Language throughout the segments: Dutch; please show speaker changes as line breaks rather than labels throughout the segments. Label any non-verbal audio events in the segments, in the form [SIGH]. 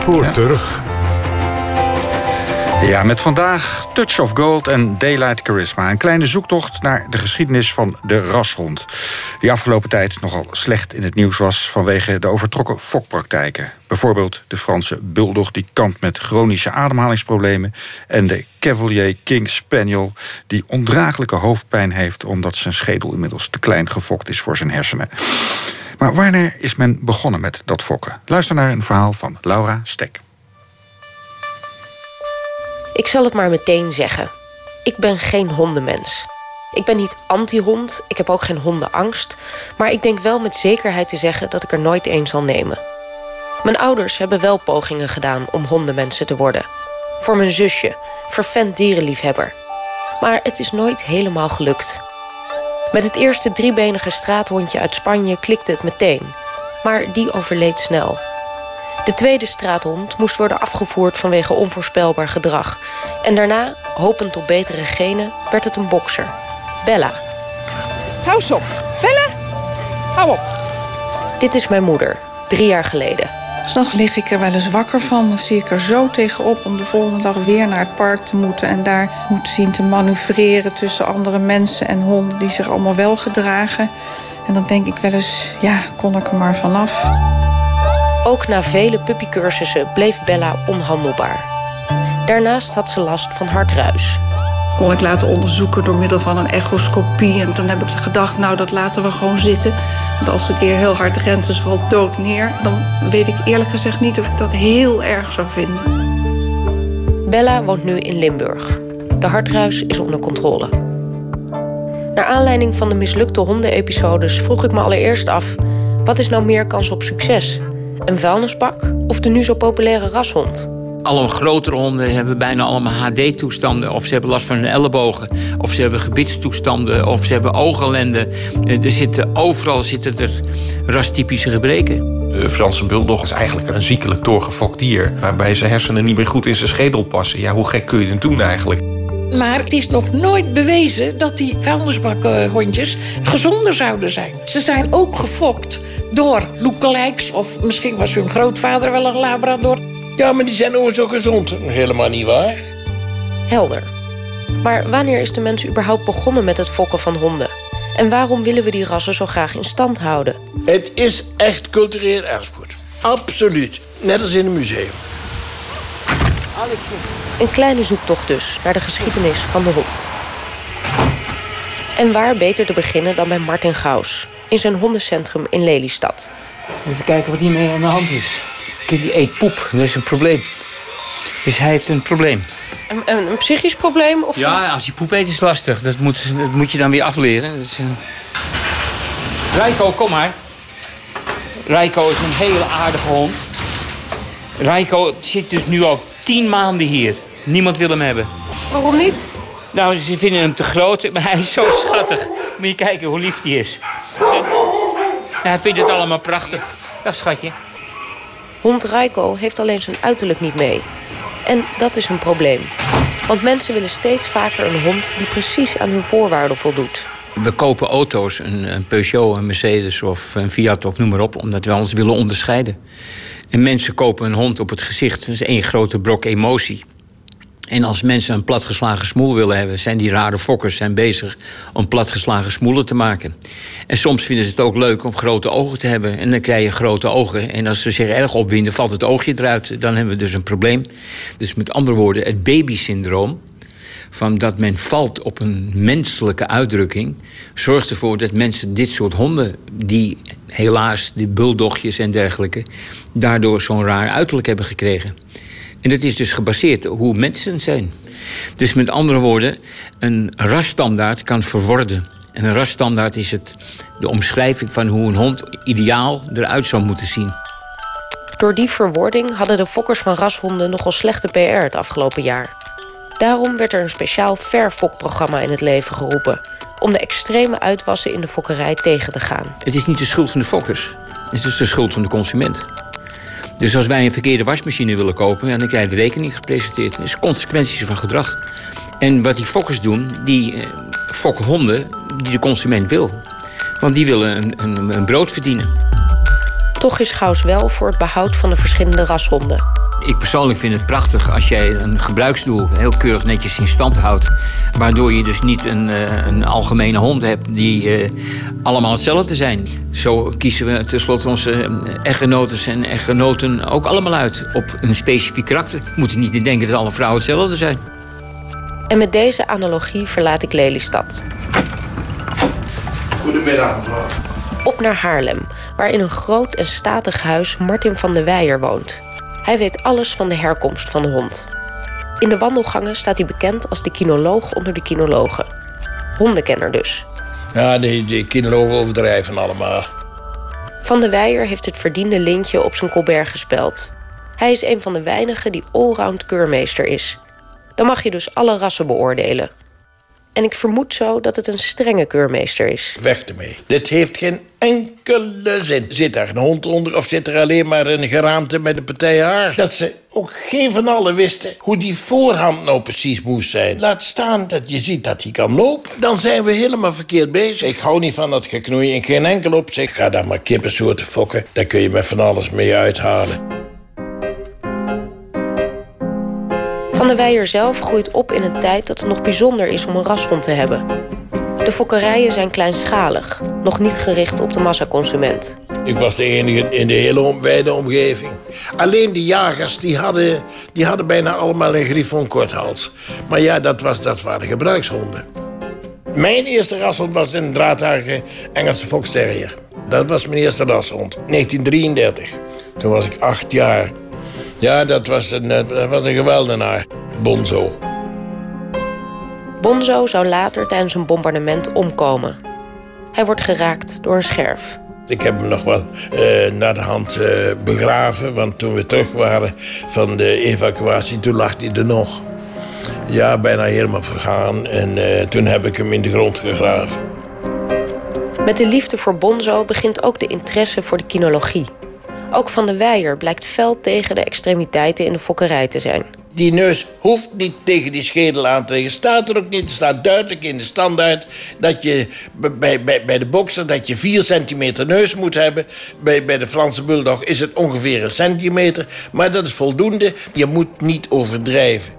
Spoor terug.
Ja, met vandaag Touch of Gold en Daylight Charisma. Een kleine zoektocht naar de geschiedenis van de rashond. Die afgelopen tijd nogal slecht in het nieuws was... vanwege de overtrokken fokpraktijken. Bijvoorbeeld de Franse bulldog die kampt met chronische ademhalingsproblemen... en de Cavalier King Spaniel die ondraaglijke hoofdpijn heeft... omdat zijn schedel inmiddels te klein gefokt is voor zijn hersenen. Maar wanneer is men begonnen met dat fokken? Luister naar een verhaal van Laura Stek.
Ik zal het maar meteen zeggen. Ik ben geen hondenmens. Ik ben niet anti-hond, ik heb ook geen hondenangst, maar ik denk wel met zekerheid te zeggen dat ik er nooit een zal nemen. Mijn ouders hebben wel pogingen gedaan om hondenmensen te worden. Voor mijn zusje, vervent dierenliefhebber. Maar het is nooit helemaal gelukt. Met het eerste driebenige straathondje uit Spanje klikte het meteen, maar die overleed snel. De tweede straathond moest worden afgevoerd vanwege onvoorspelbaar gedrag. En daarna, hopend op betere genen, werd het een bokser. Bella.
Hou op. Bella, hou op.
Dit is mijn moeder, drie jaar geleden.
S'nachts lig ik er wel eens wakker van. Dan zie ik er zo tegenop om de volgende dag weer naar het park te moeten. En daar moeten zien te manoeuvreren tussen andere mensen en honden die zich allemaal wel gedragen. En dan denk ik wel eens, ja, kon ik er maar vanaf.
Ook na vele puppycursussen bleef Bella onhandelbaar. Daarnaast had ze last van hartruis.
Kon ik laten onderzoeken door middel van een echoscopie. En toen heb ik gedacht, nou dat laten we gewoon zitten. Want als een keer heel hard rent, dus valt dood neer. Dan weet ik eerlijk gezegd niet of ik dat heel erg zou vinden.
Bella woont nu in Limburg. De hartruis is onder controle. Naar aanleiding van de mislukte hondenepisodes vroeg ik me allereerst af: wat is nou meer kans op succes? Een vuilnisbak of de nu zo populaire rashond?
Alle grotere honden hebben bijna allemaal HD-toestanden. Of ze hebben last van hun ellebogen. Of ze hebben gebitstoestanden. Of ze hebben oogellende. Eh, er zitten, overal zitten er rastypische gebreken.
De Franse bulldog is eigenlijk een ziekelijk doorgefokt dier. Waarbij zijn hersenen niet meer goed in zijn schedel passen. Ja, hoe gek kun je het doen eigenlijk?
Maar het is nog nooit bewezen dat die vuilnisbakhondjes gezonder zouden zijn. Ze zijn ook gefokt door lookalikes. Of misschien was hun grootvader wel een labrador.
Ja, maar die zijn ook zo gezond. Helemaal niet waar.
Helder. Maar wanneer is de mens überhaupt begonnen met het fokken van honden? En waarom willen we die rassen zo graag in stand houden?
Het is echt cultureel erfgoed. Absoluut. Net als in een museum.
Een kleine zoektocht dus naar de geschiedenis van de hond. En waar beter te beginnen dan bij Martin Gaus in zijn hondencentrum in Lelystad.
Even kijken wat hiermee aan de hand is. Die eet poep, dat is een probleem. Dus hij heeft een probleem.
Een, een, een psychisch probleem? Of
ja, als je poep eet is lastig. Dat moet, dat moet je dan weer afleren. Uh... Rijko, kom maar. Rijko is een hele aardige hond. Rijko zit dus nu al tien maanden hier. Niemand wil hem hebben.
Waarom niet?
Nou, ze vinden hem te groot, maar hij is zo schattig. Moet je kijken hoe lief hij is. hij vindt het allemaal prachtig. Dag, schatje.
Hond Raiko heeft alleen zijn uiterlijk niet mee. En dat is een probleem. Want mensen willen steeds vaker een hond die precies aan hun voorwaarden voldoet.
We kopen auto's, een, Peugeot, een Mercedes of een Fiat of noem maar op... omdat we ons willen onderscheiden. En mensen kopen een hond op het gezicht. Dat is één grote brok emotie. En als mensen een platgeslagen smoel willen hebben, zijn die rare fokkers zijn bezig om platgeslagen smoelen te maken. En soms vinden ze het ook leuk om grote ogen te hebben. En dan krijg je grote ogen. En als ze zich erg opwinden, valt het oogje eruit. Dan hebben we dus een probleem. Dus met andere woorden, het babysyndroom. Van dat men valt op een menselijke uitdrukking, zorgt ervoor dat mensen dit soort honden, die helaas, die buldogjes en dergelijke, daardoor zo'n raar uiterlijk hebben gekregen. En dat is dus gebaseerd op hoe mensen zijn. Dus met andere woorden, een rasstandaard kan verworden. En een rasstandaard is het, de omschrijving van hoe een hond ideaal eruit zou moeten zien.
Door die verwording hadden de fokkers van rashonden nogal slechte PR het afgelopen jaar. Daarom werd er een speciaal verfokprogramma in het leven geroepen om de extreme uitwassen in de fokkerij tegen te gaan.
Het is niet de schuld van de fokkers, het is dus de schuld van de consument. Dus als wij een verkeerde wasmachine willen kopen, dan krijg je de rekening gepresenteerd. Dat is consequenties van gedrag. En wat die fokkers doen, die eh, fokken honden die de consument wil. Want die willen een, een, een brood verdienen.
Toch is Gauws wel voor het behoud van de verschillende rashonden.
Ik persoonlijk vind het prachtig als jij een gebruiksdoel heel keurig netjes in stand houdt. Waardoor je dus niet een, eh, een algemene hond hebt die eh, allemaal hetzelfde zijn. Zo kiezen we tenslotte onze eh, echtgenotes en echtgenoten ook allemaal uit op een specifiek karakter. We moeten niet denken dat alle vrouwen hetzelfde zijn.
En met deze analogie verlaat ik Lelystad.
Goedemiddag, mevrouw.
Op naar Haarlem, waar in een groot en statig huis Martin van de Weijer woont. Hij weet alles van de herkomst van de hond. In de wandelgangen staat hij bekend als de kinoloog onder de kinologen. Hondenkenner dus.
Ja, die, die kinderen overdrijven allemaal.
Van de Weijer heeft het verdiende lintje op zijn colbert gespeld. Hij is een van de weinigen die allround keurmeester is. Dan mag je dus alle rassen beoordelen. En ik vermoed zo dat het een strenge keurmeester is.
Weg ermee. Dit heeft geen enkele zin. Zit daar een hond onder of zit er alleen maar een geraamte met een partij haar? Dat ze ook geen van allen wisten hoe die voorhand nou precies moest zijn. Laat staan dat je ziet dat hij kan lopen. Dan zijn we helemaal verkeerd bezig. Ik hou niet van dat geknoei in geen enkel opzicht. Ga daar maar kippensoorten fokken. Daar kun je met van alles mee uithalen.
Van de Weijer zelf groeit op in een tijd dat het nog bijzonder is om een rashond te hebben. De fokkerijen zijn kleinschalig, nog niet gericht op de massaconsument.
Ik was de enige in de hele wijde omgeving. Alleen de jagers die hadden, die hadden bijna allemaal een griffon korthals. Maar ja, dat, was, dat waren gebruikshonden. Mijn eerste rashond was een draadharige Engelse Fox Terrier. Dat was mijn eerste rashond. 1933. Toen was ik acht jaar. Ja, dat was een, eh, dat was een geweldenaar. Bonzo.
Bonzo zou later tijdens een bombardement omkomen. Hij wordt geraakt door een scherf.
Ik heb hem nog wel eh, naar de hand eh, begraven. Want toen we terug waren van de evacuatie, toen lag hij er nog. Ja, bijna helemaal vergaan. En toen heb ik hem in de grond gegraven.
Met de liefde voor Bonzo begint ook de interesse voor de kinologie. Ook Van de Weijer blijkt fel tegen de extremiteiten in de fokkerij te zijn.
Die neus hoeft niet tegen die schedel aan te liggen. Staat er ook niet. Er staat duidelijk in de standaard dat je bij, bij, bij de bokser dat je 4 centimeter neus moet hebben. Bij, bij de Franse bulldog is het ongeveer een centimeter. Maar dat is voldoende. Je moet niet overdrijven.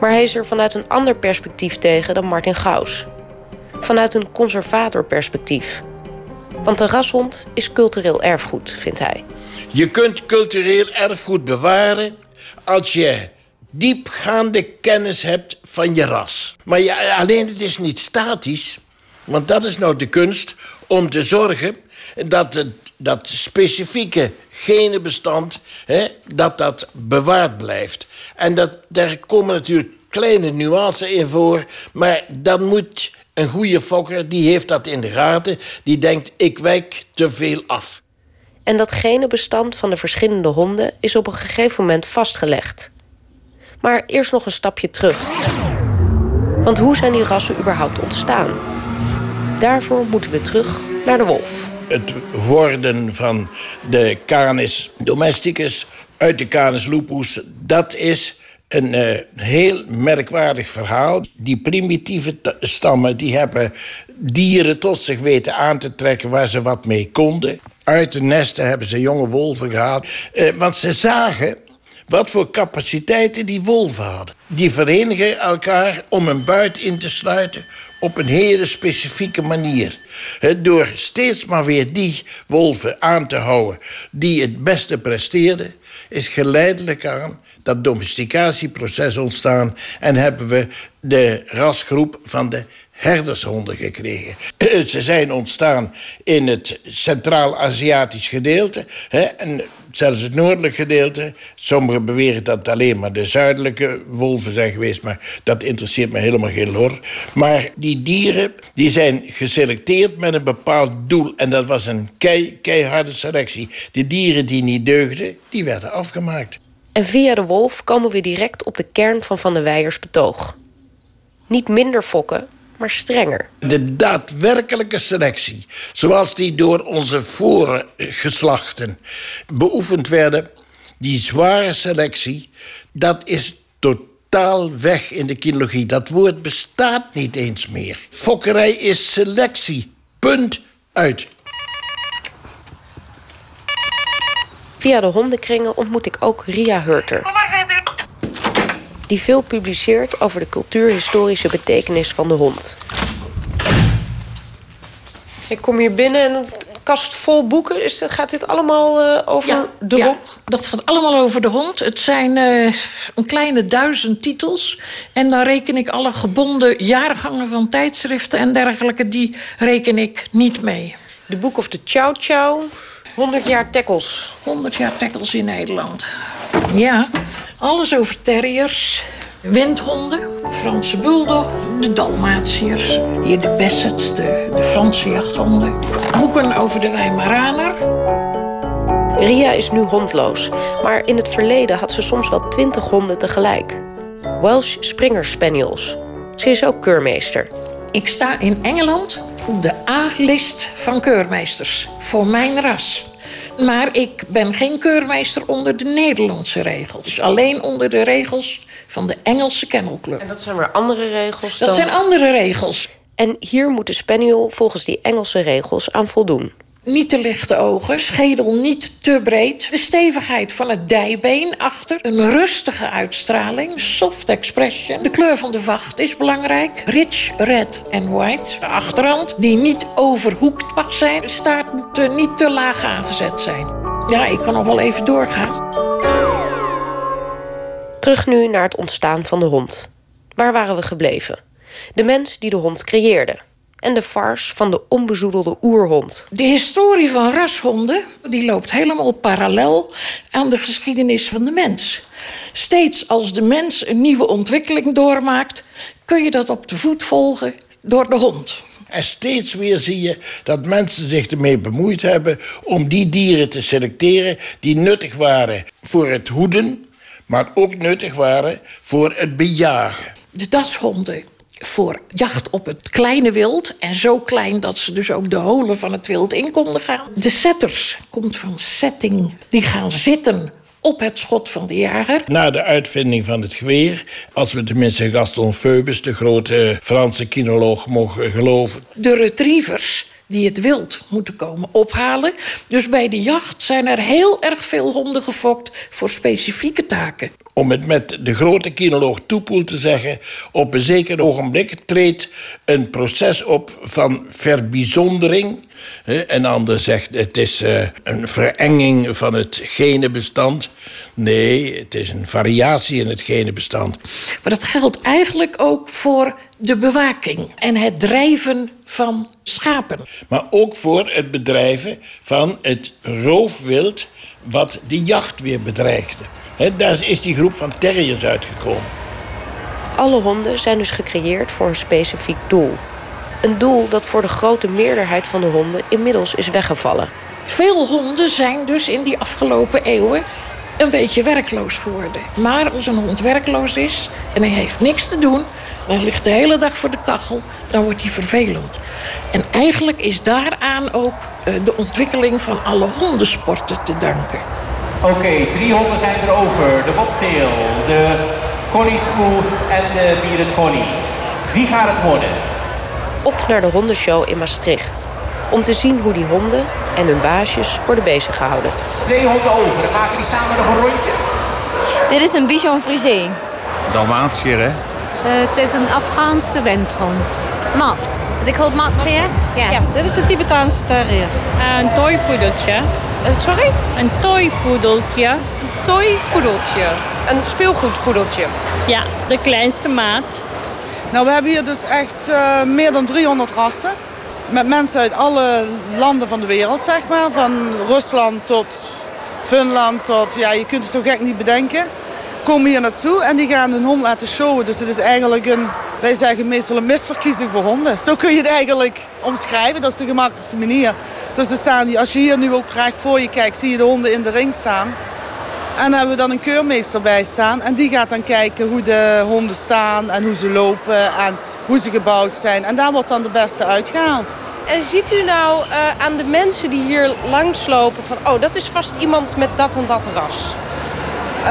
Maar hij is er vanuit een ander perspectief tegen dan Martin Gauss. Vanuit een conservatorperspectief. Want de rashond is cultureel erfgoed, vindt hij.
Je kunt cultureel erfgoed bewaren als je diepgaande kennis hebt van je ras. Maar ja, alleen het is niet statisch. Want dat is nou de kunst om te zorgen dat het, dat specifieke genenbestand hè, dat dat bewaard blijft. En dat, daar komen natuurlijk kleine nuances in voor. Maar dan moet een goede fokker, die heeft dat in de gaten. Die denkt, ik wijk te veel af.
En dat genenbestand van de verschillende honden is op een gegeven moment vastgelegd. Maar eerst nog een stapje terug. Want hoe zijn die rassen überhaupt ontstaan? Daarvoor moeten we terug naar de wolf.
het worden van de Canis domesticus uit de Canis lupus, dat is een eh, heel merkwaardig verhaal. Die primitieve stammen die hebben dieren tot zich weten aan te trekken waar ze wat mee konden. Uit de nesten hebben ze jonge wolven gehaald. Eh, want ze zagen wat voor capaciteiten die wolven hadden. Die verenigen elkaar om een buit in te sluiten op een hele specifieke manier. Door steeds maar weer die wolven aan te houden die het beste presteerden, is geleidelijk aan dat domesticatieproces ontstaan en hebben we de rasgroep van de herdershonden gekregen. Ze zijn ontstaan in het Centraal-Aziatisch gedeelte en zelfs het noordelijk gedeelte. Sommigen beweren dat het alleen maar de zuidelijke wolven zijn geweest, maar dat interesseert me helemaal geen lor. Maar die dieren die zijn geselecteerd met een bepaald doel en dat was een kei, keiharde selectie. De dieren die niet deugden, die werden afgemaakt.
En via de wolf komen we direct op de kern van Van de Weijers betoog. Niet minder fokken, maar strenger.
De daadwerkelijke selectie, zoals die door onze voorgeslachten beoefend werden, die zware selectie, dat is totaal weg in de kinologie. Dat woord bestaat niet eens meer. Fokkerij is selectie. Punt uit.
Via de hondenkringen ontmoet ik ook Ria Hurter. Die veel publiceert over de cultuurhistorische betekenis van de hond. Ik kom hier binnen en een kast vol boeken. Is, gaat dit allemaal uh, over
ja,
de
ja,
hond?
Dat gaat allemaal over de hond. Het zijn uh, een kleine duizend titels. En dan reken ik alle gebonden jaargangen van tijdschriften en dergelijke... die reken ik niet mee.
De Book of the Chow Chow. 100 jaar tackles.
100 jaar tackles in Nederland. Ja, alles over terriers, windhonden, Franse bulldog, de Dalmatiërs, hier de Bassets, de, de Franse jachthonden. Boeken over de Weimaraner.
Ria is nu hondloos, maar in het verleden had ze soms wel twintig honden tegelijk. Welsh Springer Spaniels. Ze is ook keurmeester.
Ik sta in Engeland op de A-list van keurmeesters voor mijn ras. Maar ik ben geen keurmeester onder de Nederlandse regels. Alleen onder de regels van de Engelse kennelclub.
En dat zijn weer andere regels
Dat
dan...
zijn andere regels.
En hier moet de spaniel volgens die Engelse regels aan voldoen.
Niet te lichte ogen, schedel niet te breed. De stevigheid van het dijbeen achter. Een rustige uitstraling, soft expression. De kleur van de vacht is belangrijk. Rich red en white. De achterhand, die niet overhoekt mag zijn. De staart moet eh, niet te laag aangezet zijn. Ja, ik kan nog wel even doorgaan.
Terug nu naar het ontstaan van de hond. Waar waren we gebleven? De mens die de hond creëerde. En de farce van de onbezoedelde oerhond.
De historie van rashonden die loopt helemaal parallel aan de geschiedenis van de mens. Steeds als de mens een nieuwe ontwikkeling doormaakt, kun je dat op de voet volgen door de hond.
En steeds weer zie je dat mensen zich ermee bemoeid hebben om die dieren te selecteren die nuttig waren voor het hoeden, maar ook nuttig waren voor het bejagen.
De dashonden voor jacht op het kleine wild. En zo klein dat ze dus ook de holen van het wild in konden gaan. De setters komt van setting. Die gaan zitten op het schot van de jager.
Na de uitvinding van het geweer, als we tenminste Gaston Phoebus, de grote Franse kinoloog, mogen geloven.
De retrievers die het wild moeten komen ophalen. Dus bij de jacht zijn er heel erg veel honden gefokt voor specifieke taken.
Om het met de grote kinoloog Toepoel te zeggen... op een zeker ogenblik treedt een proces op van verbijzondering... Een ander zegt het is uh, een verenging van het genenbestand. Nee, het is een variatie in het genenbestand.
Maar dat geldt eigenlijk ook voor de bewaking en het drijven van schapen.
Maar ook voor het bedrijven van het roofwild wat de jacht weer bedreigde. He, daar is die groep van terriers uitgekomen.
Alle honden zijn dus gecreëerd voor een specifiek doel. Een doel dat voor de grote meerderheid van de honden inmiddels is weggevallen.
Veel honden zijn dus in die afgelopen eeuwen een beetje werkloos geworden. Maar als een hond werkloos is en hij heeft niks te doen... en hij ligt de hele dag voor de kachel, dan wordt hij vervelend. En eigenlijk is daaraan ook de ontwikkeling van alle hondensporten te danken.
Oké, okay, drie honden zijn er over. De bobtail, de collie smooth en de bearded collie. Wie gaat het worden?
Op naar de hondenshow in Maastricht. Om te zien hoe die honden en hun baasjes worden beziggehouden.
Twee honden over en maken die samen nog een rondje.
Dit is een Bichon Frisé.
Dalmatiër, hè?
Uh, het is een Afghaanse windhond. Maps. They called Maps? Yes.
Ja, dit is een Tibetaanse terrier. Een toypoedeltje.
Uh, sorry?
Een toypoedeltje.
Een toypoedeltje. Een speelgoedpoedeltje.
Ja, de kleinste maat.
Nou, we hebben hier dus echt uh, meer dan 300 rassen. Met mensen uit alle landen van de wereld, zeg maar. Van Rusland tot Finland tot, ja, je kunt het zo gek niet bedenken. Komen hier naartoe en die gaan hun hond laten showen. Dus het is eigenlijk een, wij zeggen meestal een misverkiezing voor honden. Zo kun je het eigenlijk omschrijven, dat is de gemakkelijkste manier. Dus er staan, als je hier nu ook graag voor je kijkt, zie je de honden in de ring staan. En dan hebben we dan een keurmeester bij staan. En die gaat dan kijken hoe de honden staan en hoe ze lopen en hoe ze gebouwd zijn. En daar wordt dan de beste uitgehaald.
En ziet u nou uh, aan de mensen die hier langslopen van... oh, dat is vast iemand met dat en dat ras?
Uh,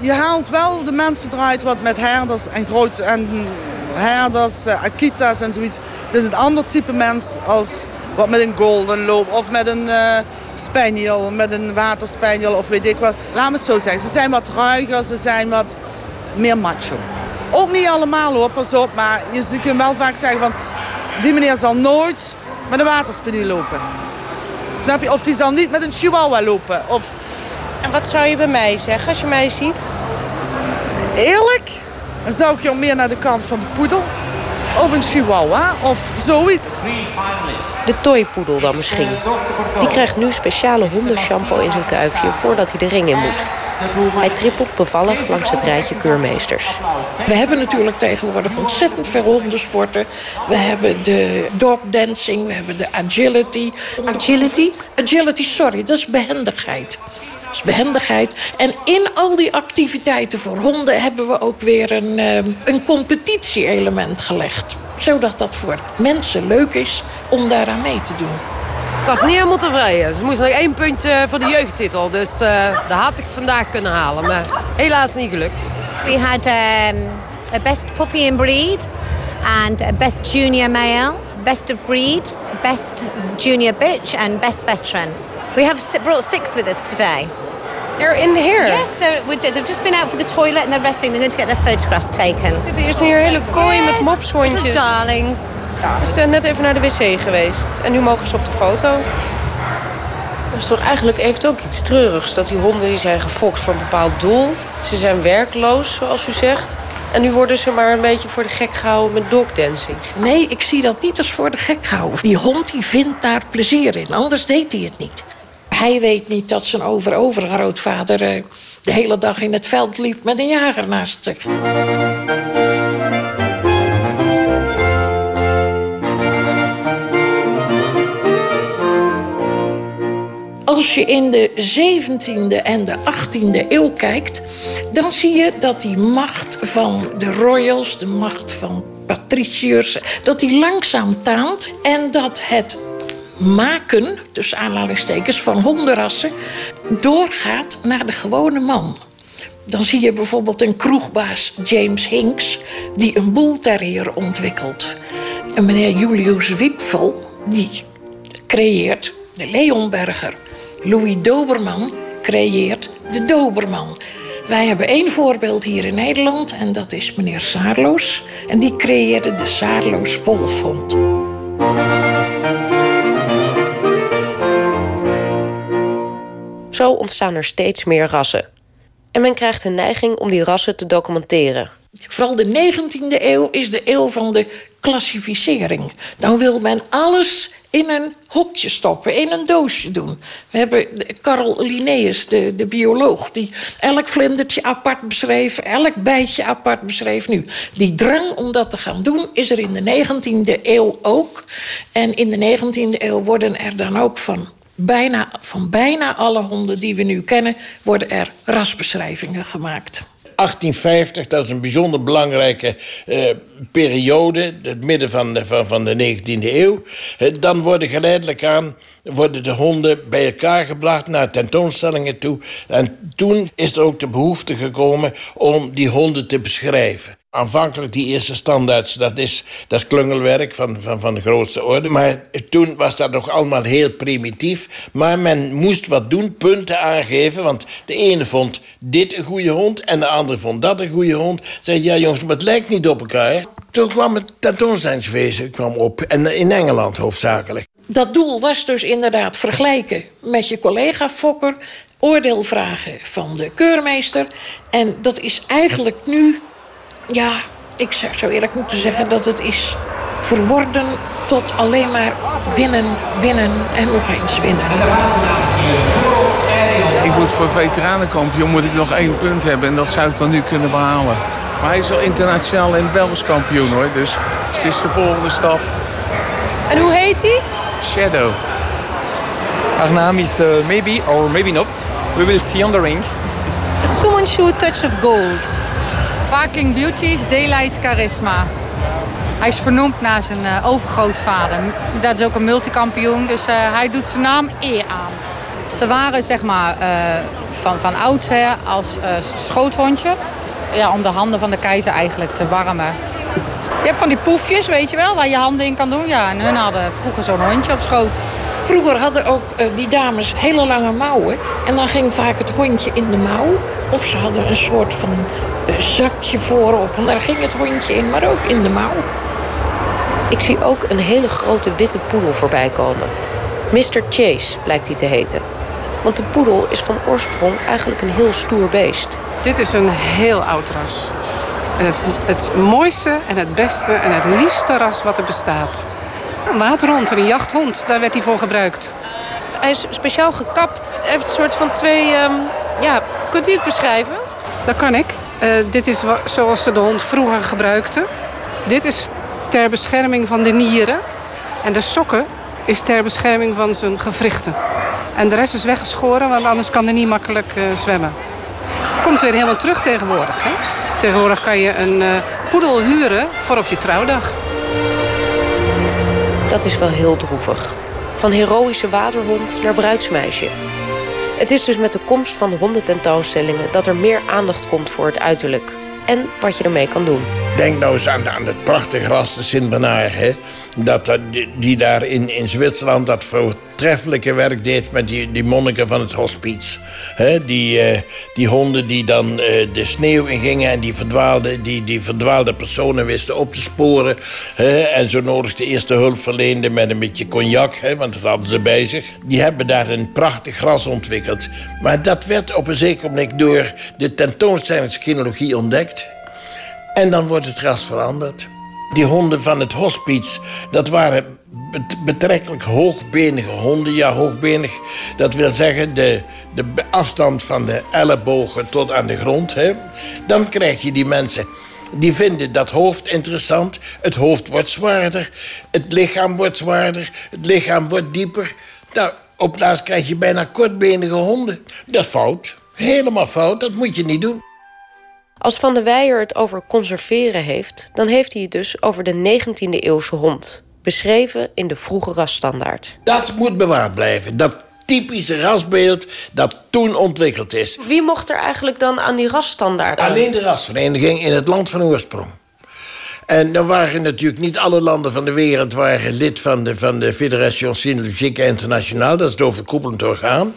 je haalt wel de mensen eruit wat met herders en groot en herders, uh, Akitas en zoiets. Het is een ander type mens als wat met een golden loopt of met een uh, spaniel, met een waterspaniel of weet ik wat. Laat me het zo zeggen. Ze zijn wat ruiger, ze zijn wat meer macho. Ook niet allemaal hoor, pas op. Maar je kunt wel vaak zeggen van... Die meneer zal nooit met een waterspaniel lopen. Snap je? Of die zal niet met een chihuahua lopen. Of...
En wat zou je bij mij zeggen als je mij ziet?
Eerlijk? Dan zou ik je meer naar de kant van de poedel. Of een chihuahua of zoiets.
De toypoedel dan misschien. Die krijgt nu speciale hondenshampoo in zijn kuifje voordat hij de ring in moet. Hij trippelt bevallig langs het rijtje keurmeesters.
We hebben natuurlijk tegenwoordig ontzettend veel hondensporten. We hebben de dog dancing, we hebben de agility.
Agility?
Agility, sorry, dat is behendigheid is behendigheid. En in al die activiteiten voor honden hebben we ook weer een, uh, een competitie-element gelegd. Zodat dat voor mensen leuk is om daaraan mee te doen.
Was niet helemaal tevreden. Ze moest nog één puntje voor de jeugdtitel. Dus uh, dat had ik vandaag kunnen halen. Maar helaas niet gelukt.
We had um, a best puppy in breed. And a best junior male. Best of breed. Best junior bitch. And best veteran. We have brought six with us today.
They're in here?
Yes, they've just been out for the toilet and they're resting. They're going to get their photographs taken.
Er is hier een hele kooi met mopshondjes.
darlings.
Ze zijn net even naar de wc geweest. En nu mogen ze op de foto. Dat is toch eigenlijk heeft ook iets treurigs. Dat die honden die zijn gefokt voor een bepaald doel. Ze zijn werkloos, zoals u zegt. En nu worden ze maar een beetje voor de gek gehouden met dogdancing.
Nee, ik zie dat niet als voor de gek gehouden. Die hond die vindt daar plezier in, anders deed hij het niet. Hij weet niet dat zijn over-overgrootvader uh, de hele dag in het veld liep met een jager naast zich. Als je in de 17e en de 18e eeuw kijkt, dan zie je dat die macht van de royals, de macht van patriciërs, dat die langzaam taant en dat het maken, tussen aanhalingstekens, van hondenrassen doorgaat naar de gewone man. Dan zie je bijvoorbeeld een kroegbaas, James Hinks, die een boelterrier ontwikkelt. En meneer Julius Wipfel, die creëert de Leonberger. Louis Doberman creëert de Doberman. Wij hebben één voorbeeld hier in Nederland en dat is meneer Saarloos. En die creëerde de Saarloos Wolfhond.
Zo ontstaan er steeds meer rassen. En men krijgt een neiging om die rassen te documenteren.
Vooral de 19e eeuw is de eeuw van de klassificering. Dan wil men alles in een hokje stoppen, in een doosje doen. We hebben Carl Linnaeus, de, de bioloog, die elk vlindertje apart beschreef, elk bijtje apart beschreef. Nu, die drang om dat te gaan doen is er in de 19e eeuw ook. En in de 19e eeuw worden er dan ook van bijna, van bijna alle honden die we nu kennen, worden er rasbeschrijvingen gemaakt.
1850, dat is een bijzonder belangrijke uh, periode, het midden van de, van, van de 19e eeuw. Dan worden geleidelijk aan worden de honden bij elkaar gebracht naar tentoonstellingen toe. En toen is er ook de behoefte gekomen om die honden te beschrijven. Aanvankelijk die eerste standaards, dat is, dat is klungelwerk van, van, van de grootste orde. Maar toen was dat nog allemaal heel primitief. Maar men moest wat doen, punten aangeven. Want de ene vond dit een goede hond en de andere vond dat een goede hond. Zei ja jongens, maar het lijkt niet op elkaar. Toen kwam het tentoonstellingswezen kwam op. En in Engeland hoofdzakelijk.
Dat doel was dus inderdaad vergelijken met je collega Fokker... oordeel vragen van de keurmeester. En dat is eigenlijk nu ja, ik zou eerlijk moeten zeggen dat het is verworden tot alleen maar winnen, winnen en nog eens winnen.
Ik moet voor veteranenkampioen moet ik nog één punt hebben en dat zou ik dan nu kunnen behalen. Maar hij is al internationaal en Belgisch kampioen hoor, dus het is de volgende stap.
En hoe heet hij?
Shadow.
Haar naam is uh, maybe or maybe not. We will see on the ring.
Someone should touch of gold.
Parking Beauties Daylight Charisma. Hij is vernoemd naar zijn uh, overgrootvader. Dat is ook een multikampioen, dus uh, hij doet zijn naam eer aan. Ze waren zeg maar uh, van, van oudsher als schoothondje. Ja, om de handen van de keizer eigenlijk te warmen. Je hebt van die poefjes, weet je wel, waar je handen in kan doen. Ja, en hun hadden vroeger zo'n hondje op schoot.
Vroeger hadden ook uh, die dames hele lange mouwen. En dan ging vaak het hondje in de mouw. Of ze hadden een soort van uh, zakje voorop. En daar ging het hondje in, maar ook in de mouw.
Ik zie ook een hele grote witte poedel voorbij komen. Mr. Chase blijkt hij te heten. Want de poedel is van oorsprong eigenlijk een heel stoer beest.
Dit is een heel oud ras. En het, het mooiste en het beste en het liefste ras wat er bestaat. Een waathond en een jachthond, daar werd hij voor gebruikt.
Hij is speciaal gekapt. Hij heeft een soort van twee... Um, ja, kunt u het beschrijven?
Dat kan ik. Uh, dit is zoals ze de hond vroeger gebruikten. Dit is ter bescherming van de nieren. En de sokken is ter bescherming van zijn gewrichten. En de rest is weggeschoren, want anders kan hij niet makkelijk uh, zwemmen. Komt weer helemaal terug tegenwoordig. Hè? Tegenwoordig kan je een uh, poedel huren voor op je trouwdag.
Dat is wel heel droevig. Van heroïsche waterhond naar bruidsmeisje. Het is dus met de komst van de hondententoonstellingen dat er meer aandacht komt voor het uiterlijk. En wat je ermee kan doen.
Denk nou eens aan, het prachtige ras de Sint-Bernard. Dat, die, daar in, in Zwitserland dat voortreffelijke werk deed met die, die monniken van het hospice. He, die, uh, die honden die dan uh, de sneeuw ingingen en die verdwaalde, die, die verdwaalde personen wisten op te sporen. He, en zo nodig de eerste hulp verleende met een beetje cognac, he, want dat hadden ze bij zich. Die hebben daar een prachtig gras ontwikkeld. Maar dat werd op een zeker moment door de tentoonstellingsgenealogie ontdekt. En dan wordt het ras veranderd. Die honden van het hospice, dat waren betrekkelijk hoogbenige honden. Ja, hoogbenig, dat wil zeggen de, de afstand van de ellebogen tot aan de grond. Hè. Dan krijg je die mensen die vinden dat hoofd interessant. Het hoofd wordt zwaarder, het lichaam wordt zwaarder, het lichaam wordt dieper. Nou, op plaats krijg je bijna kortbenige honden. Dat is fout. Helemaal fout, dat moet je niet doen.
Als Van de Weijer het over conserveren heeft, dan heeft hij het dus over de 19e eeuwse hond. Beschreven in de vroege rasstandaard.
Dat moet bewaard blijven. Dat typische rasbeeld dat toen ontwikkeld is.
Wie mocht er eigenlijk dan aan die rasstandaard?
Alleen de rasvereniging in het land van oorsprong. En dan waren natuurlijk niet alle landen van de wereld waren lid van de, van de Fédération Synologique Internationale. Dat is het overkoepelend orgaan.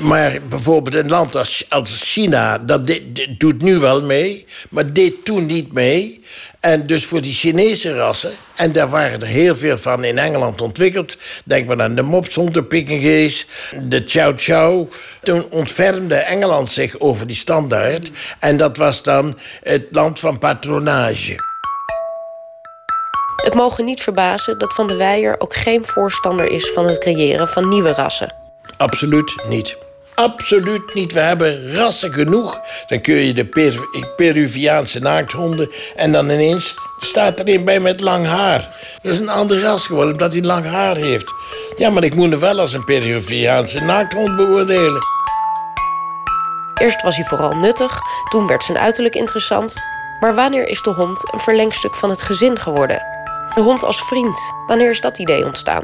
Maar bijvoorbeeld een land als, als China, dat doet nu wel mee, maar deed toen niet mee. En dus voor die Chinese rassen, en daar waren er heel veel van in Engeland ontwikkeld. Denk maar aan de mopshond, de Pekingese, de Chow Chow. Toen ontfermde Engeland zich over die standaard. En dat was dan het land van patronage.
Het mogen niet verbazen dat Van der Weijer ook geen voorstander is van het creëren van nieuwe rassen.
Absoluut niet. Absoluut niet. We hebben rassen genoeg. Dan kun je de per Peruviaanse naakthonden... en dan ineens staat er een bij met lang haar. Dat is een ander ras geworden omdat hij lang haar heeft. Ja, maar ik moet hem wel als een Peruviaanse naakthond beoordelen.
Eerst was hij vooral nuttig, toen werd zijn uiterlijk interessant. Maar wanneer is de hond een verlengstuk van het gezin geworden? De hond als vriend. Wanneer is dat idee ontstaan?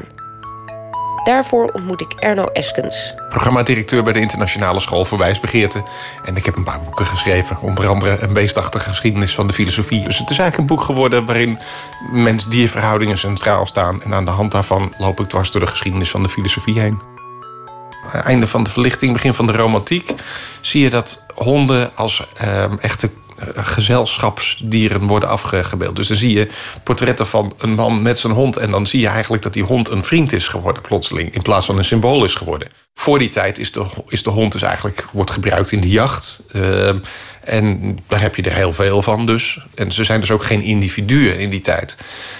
Daarvoor ontmoet ik Erno Eskens.
Programmadirecteur bij de Internationale School voor Wijsbegeerte. En ik heb een paar boeken geschreven. Onder andere een beestachtige geschiedenis van de filosofie. Dus het is eigenlijk een boek geworden waarin mens-dierverhoudingen centraal staan. En aan de hand daarvan loop ik dwars door de geschiedenis van de filosofie heen. Einde van de verlichting, begin van de romantiek, zie je dat honden als uh, echte eh, gezelschapsdieren worden afgebeeld. Dus dan zie je portretten van een man met zijn hond... en dan zie je eigenlijk dat die hond een vriend is geworden plotseling... in plaats van een symbool is geworden. Voor die tijd is de, is de hond dus eigenlijk wordt gebruikt in de jacht. Uh, en daar heb je er heel veel van dus. En ze zijn dus ook geen individuen in die tijd.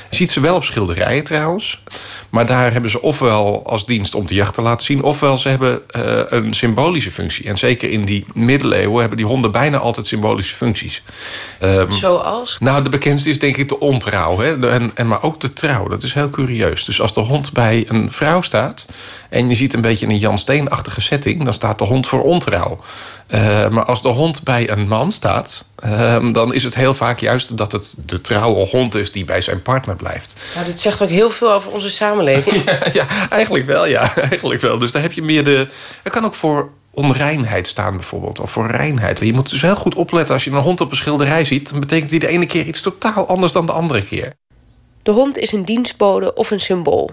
Je ziet ze wel op schilderijen trouwens. Maar daar hebben ze ofwel als dienst om de jacht te laten zien... ofwel ze hebben uh, een symbolische functie. En zeker in die middeleeuwen hebben die honden bijna altijd symbolische functies.
Um, Zoals?
Nou, de bekendste is denk ik de ontrouw. Hè? En, en, maar ook de trouw. Dat is heel curieus. Dus als de hond bij een vrouw staat... en je ziet een beetje een Jan Steenachtige setting... dan staat de hond voor ontrouw. Uh, maar als de hond bij een man staat, uh, dan is het heel vaak juist dat het de trouwe hond is die bij zijn partner blijft.
Nou, dit zegt ook heel veel over onze samenleving. [LAUGHS]
ja, ja, eigenlijk wel, ja, [LAUGHS] eigenlijk wel. Dus daar heb je meer de. Het kan ook voor onreinheid staan bijvoorbeeld. Of voor reinheid. Je moet dus heel goed opletten als je een hond op een schilderij ziet. Dan betekent die de ene keer iets totaal anders dan de andere keer.
De hond is een dienstbode of een symbool.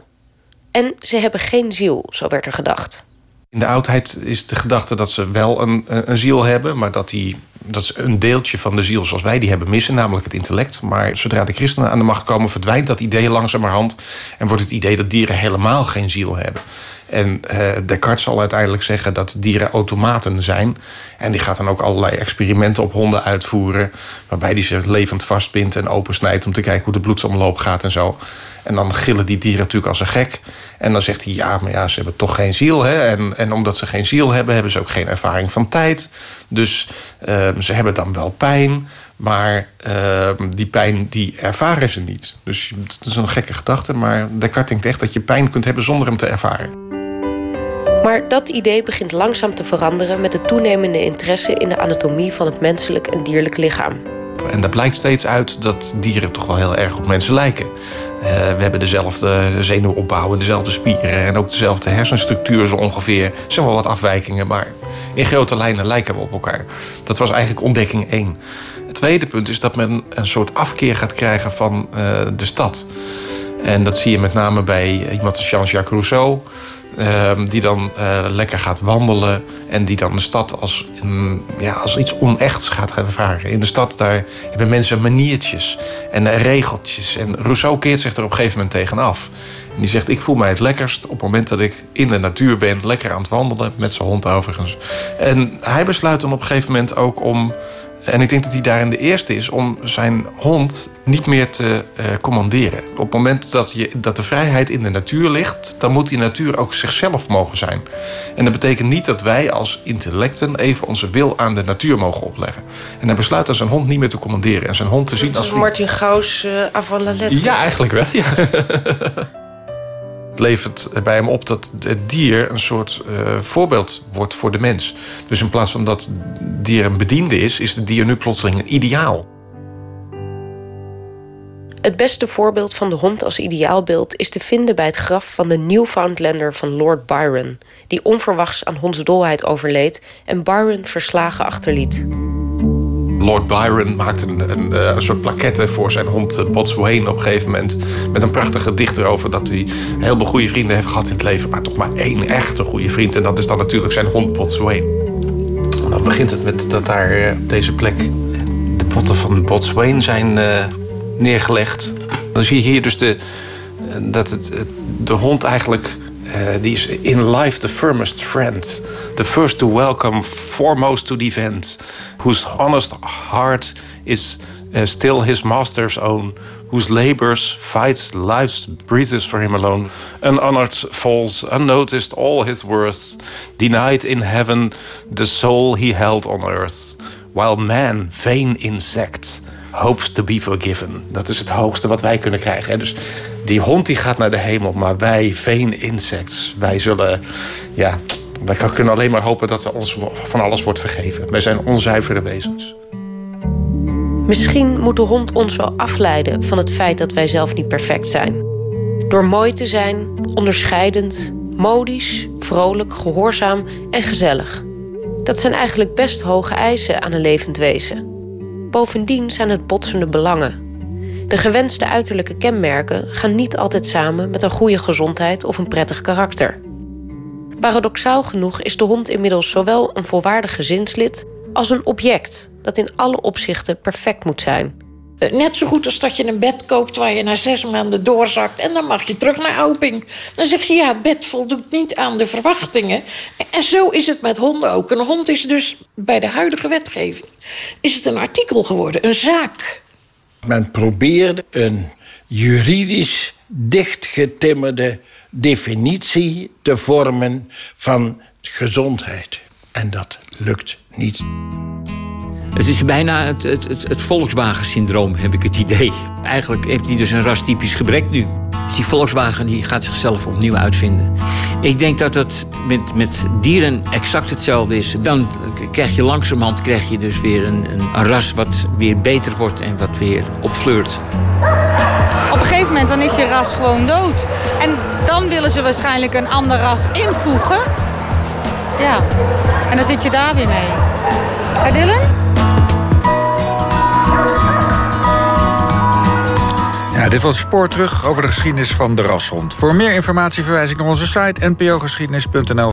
En ze hebben geen ziel, zo werd er gedacht.
In de oudheid is de gedachte dat ze wel een, een ziel hebben, maar dat die dat is een deeltje van de ziel zoals wij die hebben missen, namelijk het intellect. Maar zodra de christenen aan de macht komen, verdwijnt dat idee langzamerhand. En wordt het idee dat dieren helemaal geen ziel hebben. En uh, Descartes zal uiteindelijk zeggen dat dieren automaten zijn. En die gaat dan ook allerlei experimenten op honden uitvoeren. Waarbij die ze levend vastbindt en opensnijdt om te kijken hoe de bloedsomloop gaat en zo. En dan gillen die dieren natuurlijk als een gek. En dan zegt hij, ja, maar ja, ze hebben toch geen ziel. Hè? En, en omdat ze geen ziel hebben, hebben ze ook geen ervaring van tijd. Dus uh, ze hebben dan wel pijn. Maar uh, die pijn, die ervaren ze niet. Dus dat is een gekke gedachte. Maar Descartes denkt echt dat je pijn kunt hebben zonder hem te ervaren.
Maar dat idee begint langzaam te veranderen met de toenemende interesse in de anatomie van het menselijk en dierlijk lichaam.
En daar blijkt steeds uit dat dieren toch wel heel erg op mensen lijken. Uh, we hebben dezelfde zenuwopbouw en dezelfde spieren en ook dezelfde hersenstructuur zo ongeveer. Er zijn wel wat afwijkingen, maar in grote lijnen lijken we op elkaar. Dat was eigenlijk ontdekking 1. Het tweede punt is dat men een soort afkeer gaat krijgen van uh, de stad. En dat zie je met name bij iemand als Jean-Jacques Rousseau. Uh, die dan uh, lekker gaat wandelen en die dan de stad als, ja, als iets onechts gaat ervaren. In de stad daar hebben mensen maniertjes en regeltjes. En Rousseau keert zich er op een gegeven moment tegenaf. En die zegt, ik voel mij het lekkerst op het moment dat ik in de natuur ben... lekker aan het wandelen, met zijn hond overigens. En hij besluit dan op een gegeven moment ook om en ik denk dat hij daarin de eerste is om zijn hond niet meer te uh, commanderen. Op het moment dat, je, dat de vrijheid in de natuur ligt, dan moet die natuur ook zichzelf mogen zijn. En dat betekent niet dat wij als intellecten even onze wil aan de natuur mogen opleggen. En hij besluit dan zijn hond niet meer te commanderen en zijn hond te zien als.
Martin Gauss uh, avant la lettre.
Ja, eigenlijk wel. Ja. [LAUGHS] Levert bij hem op dat het dier een soort uh, voorbeeld wordt voor de mens. Dus in plaats van dat dier een bediende is, is het dier nu plotseling een ideaal.
Het beste voorbeeld van de hond als ideaalbeeld is te vinden bij het graf van de Newfoundlander van Lord Byron, die onverwachts aan hondsdolheid overleed en Byron verslagen achterliet.
Lord Byron maakte een, een, een, soort plaquette voor zijn hond Botswain op een gegeven moment. Met een prachtige dicht erover dat hij heel veel goede vrienden heeft gehad in het leven. Maar toch maar één echte goede vriend. En dat is dan natuurlijk zijn hond Botswain. En dan begint het met dat daar op deze plek de potten van Botswain zijn neergelegd. Dan zie je hier dus de, dat het, de hond eigenlijk die is in life the firmest friend. The first to welcome, foremost to defend. Whose honest heart is uh, still his master's own. Whose labors, fights, lives, breathes for him alone. Unhonored falls, unnoticed all his worth. Denied in heaven the soul he held on earth. While man, vain insect, hopes to be forgiven. Dat is het hoogste wat wij kunnen krijgen. Hè? Dus die hond die gaat naar de hemel, maar wij, veen insects, wij zullen, ja, wij kunnen alleen maar hopen dat we ons van alles wordt vergeven. Wij zijn onzuivere wezens.
Misschien moet de hond ons wel afleiden van het feit dat wij zelf niet perfect zijn. Door mooi te zijn, onderscheidend, modisch, vrolijk, gehoorzaam en gezellig. Dat zijn eigenlijk best hoge eisen aan een levend wezen. Bovendien zijn het botsende belangen. De gewenste uiterlijke kenmerken gaan niet altijd samen met een goede gezondheid of een prettig karakter. Paradoxaal genoeg is de hond inmiddels zowel een volwaardig gezinslid als een object dat in alle opzichten perfect moet zijn.
Net zo goed als dat je een bed koopt waar je na zes maanden doorzakt en dan mag je terug naar Auping. Dan zegt ze ja, het bed voldoet niet aan de verwachtingen. En zo is het met honden ook. Een hond is dus bij de huidige wetgeving is het een artikel geworden, een zaak.
Men probeerde een juridisch dichtgetimmerde definitie te vormen van gezondheid. En dat lukt niet.
Het is bijna het, het, het, Volkswagen-syndroom, heb ik het idee. Eigenlijk heeft hij dus een rastypisch gebrek nu. Dus die Volkswagen die gaat zichzelf opnieuw uitvinden. Ik denk dat dat met, met dieren exact hetzelfde is. Dan krijg je langzamerhand krijg je dus weer een, een, ras wat weer beter wordt en wat weer opfleurt.
Op een gegeven moment dan is je ras gewoon dood. En dan willen ze waarschijnlijk een ander ras invoegen. Ja. En dan zit je daar weer mee. Hé Dylan?
Dit was Spoor terug over de geschiedenis van de rashond. Voor meer informatie verwijs ik naar onze site npogeschiedenis.nl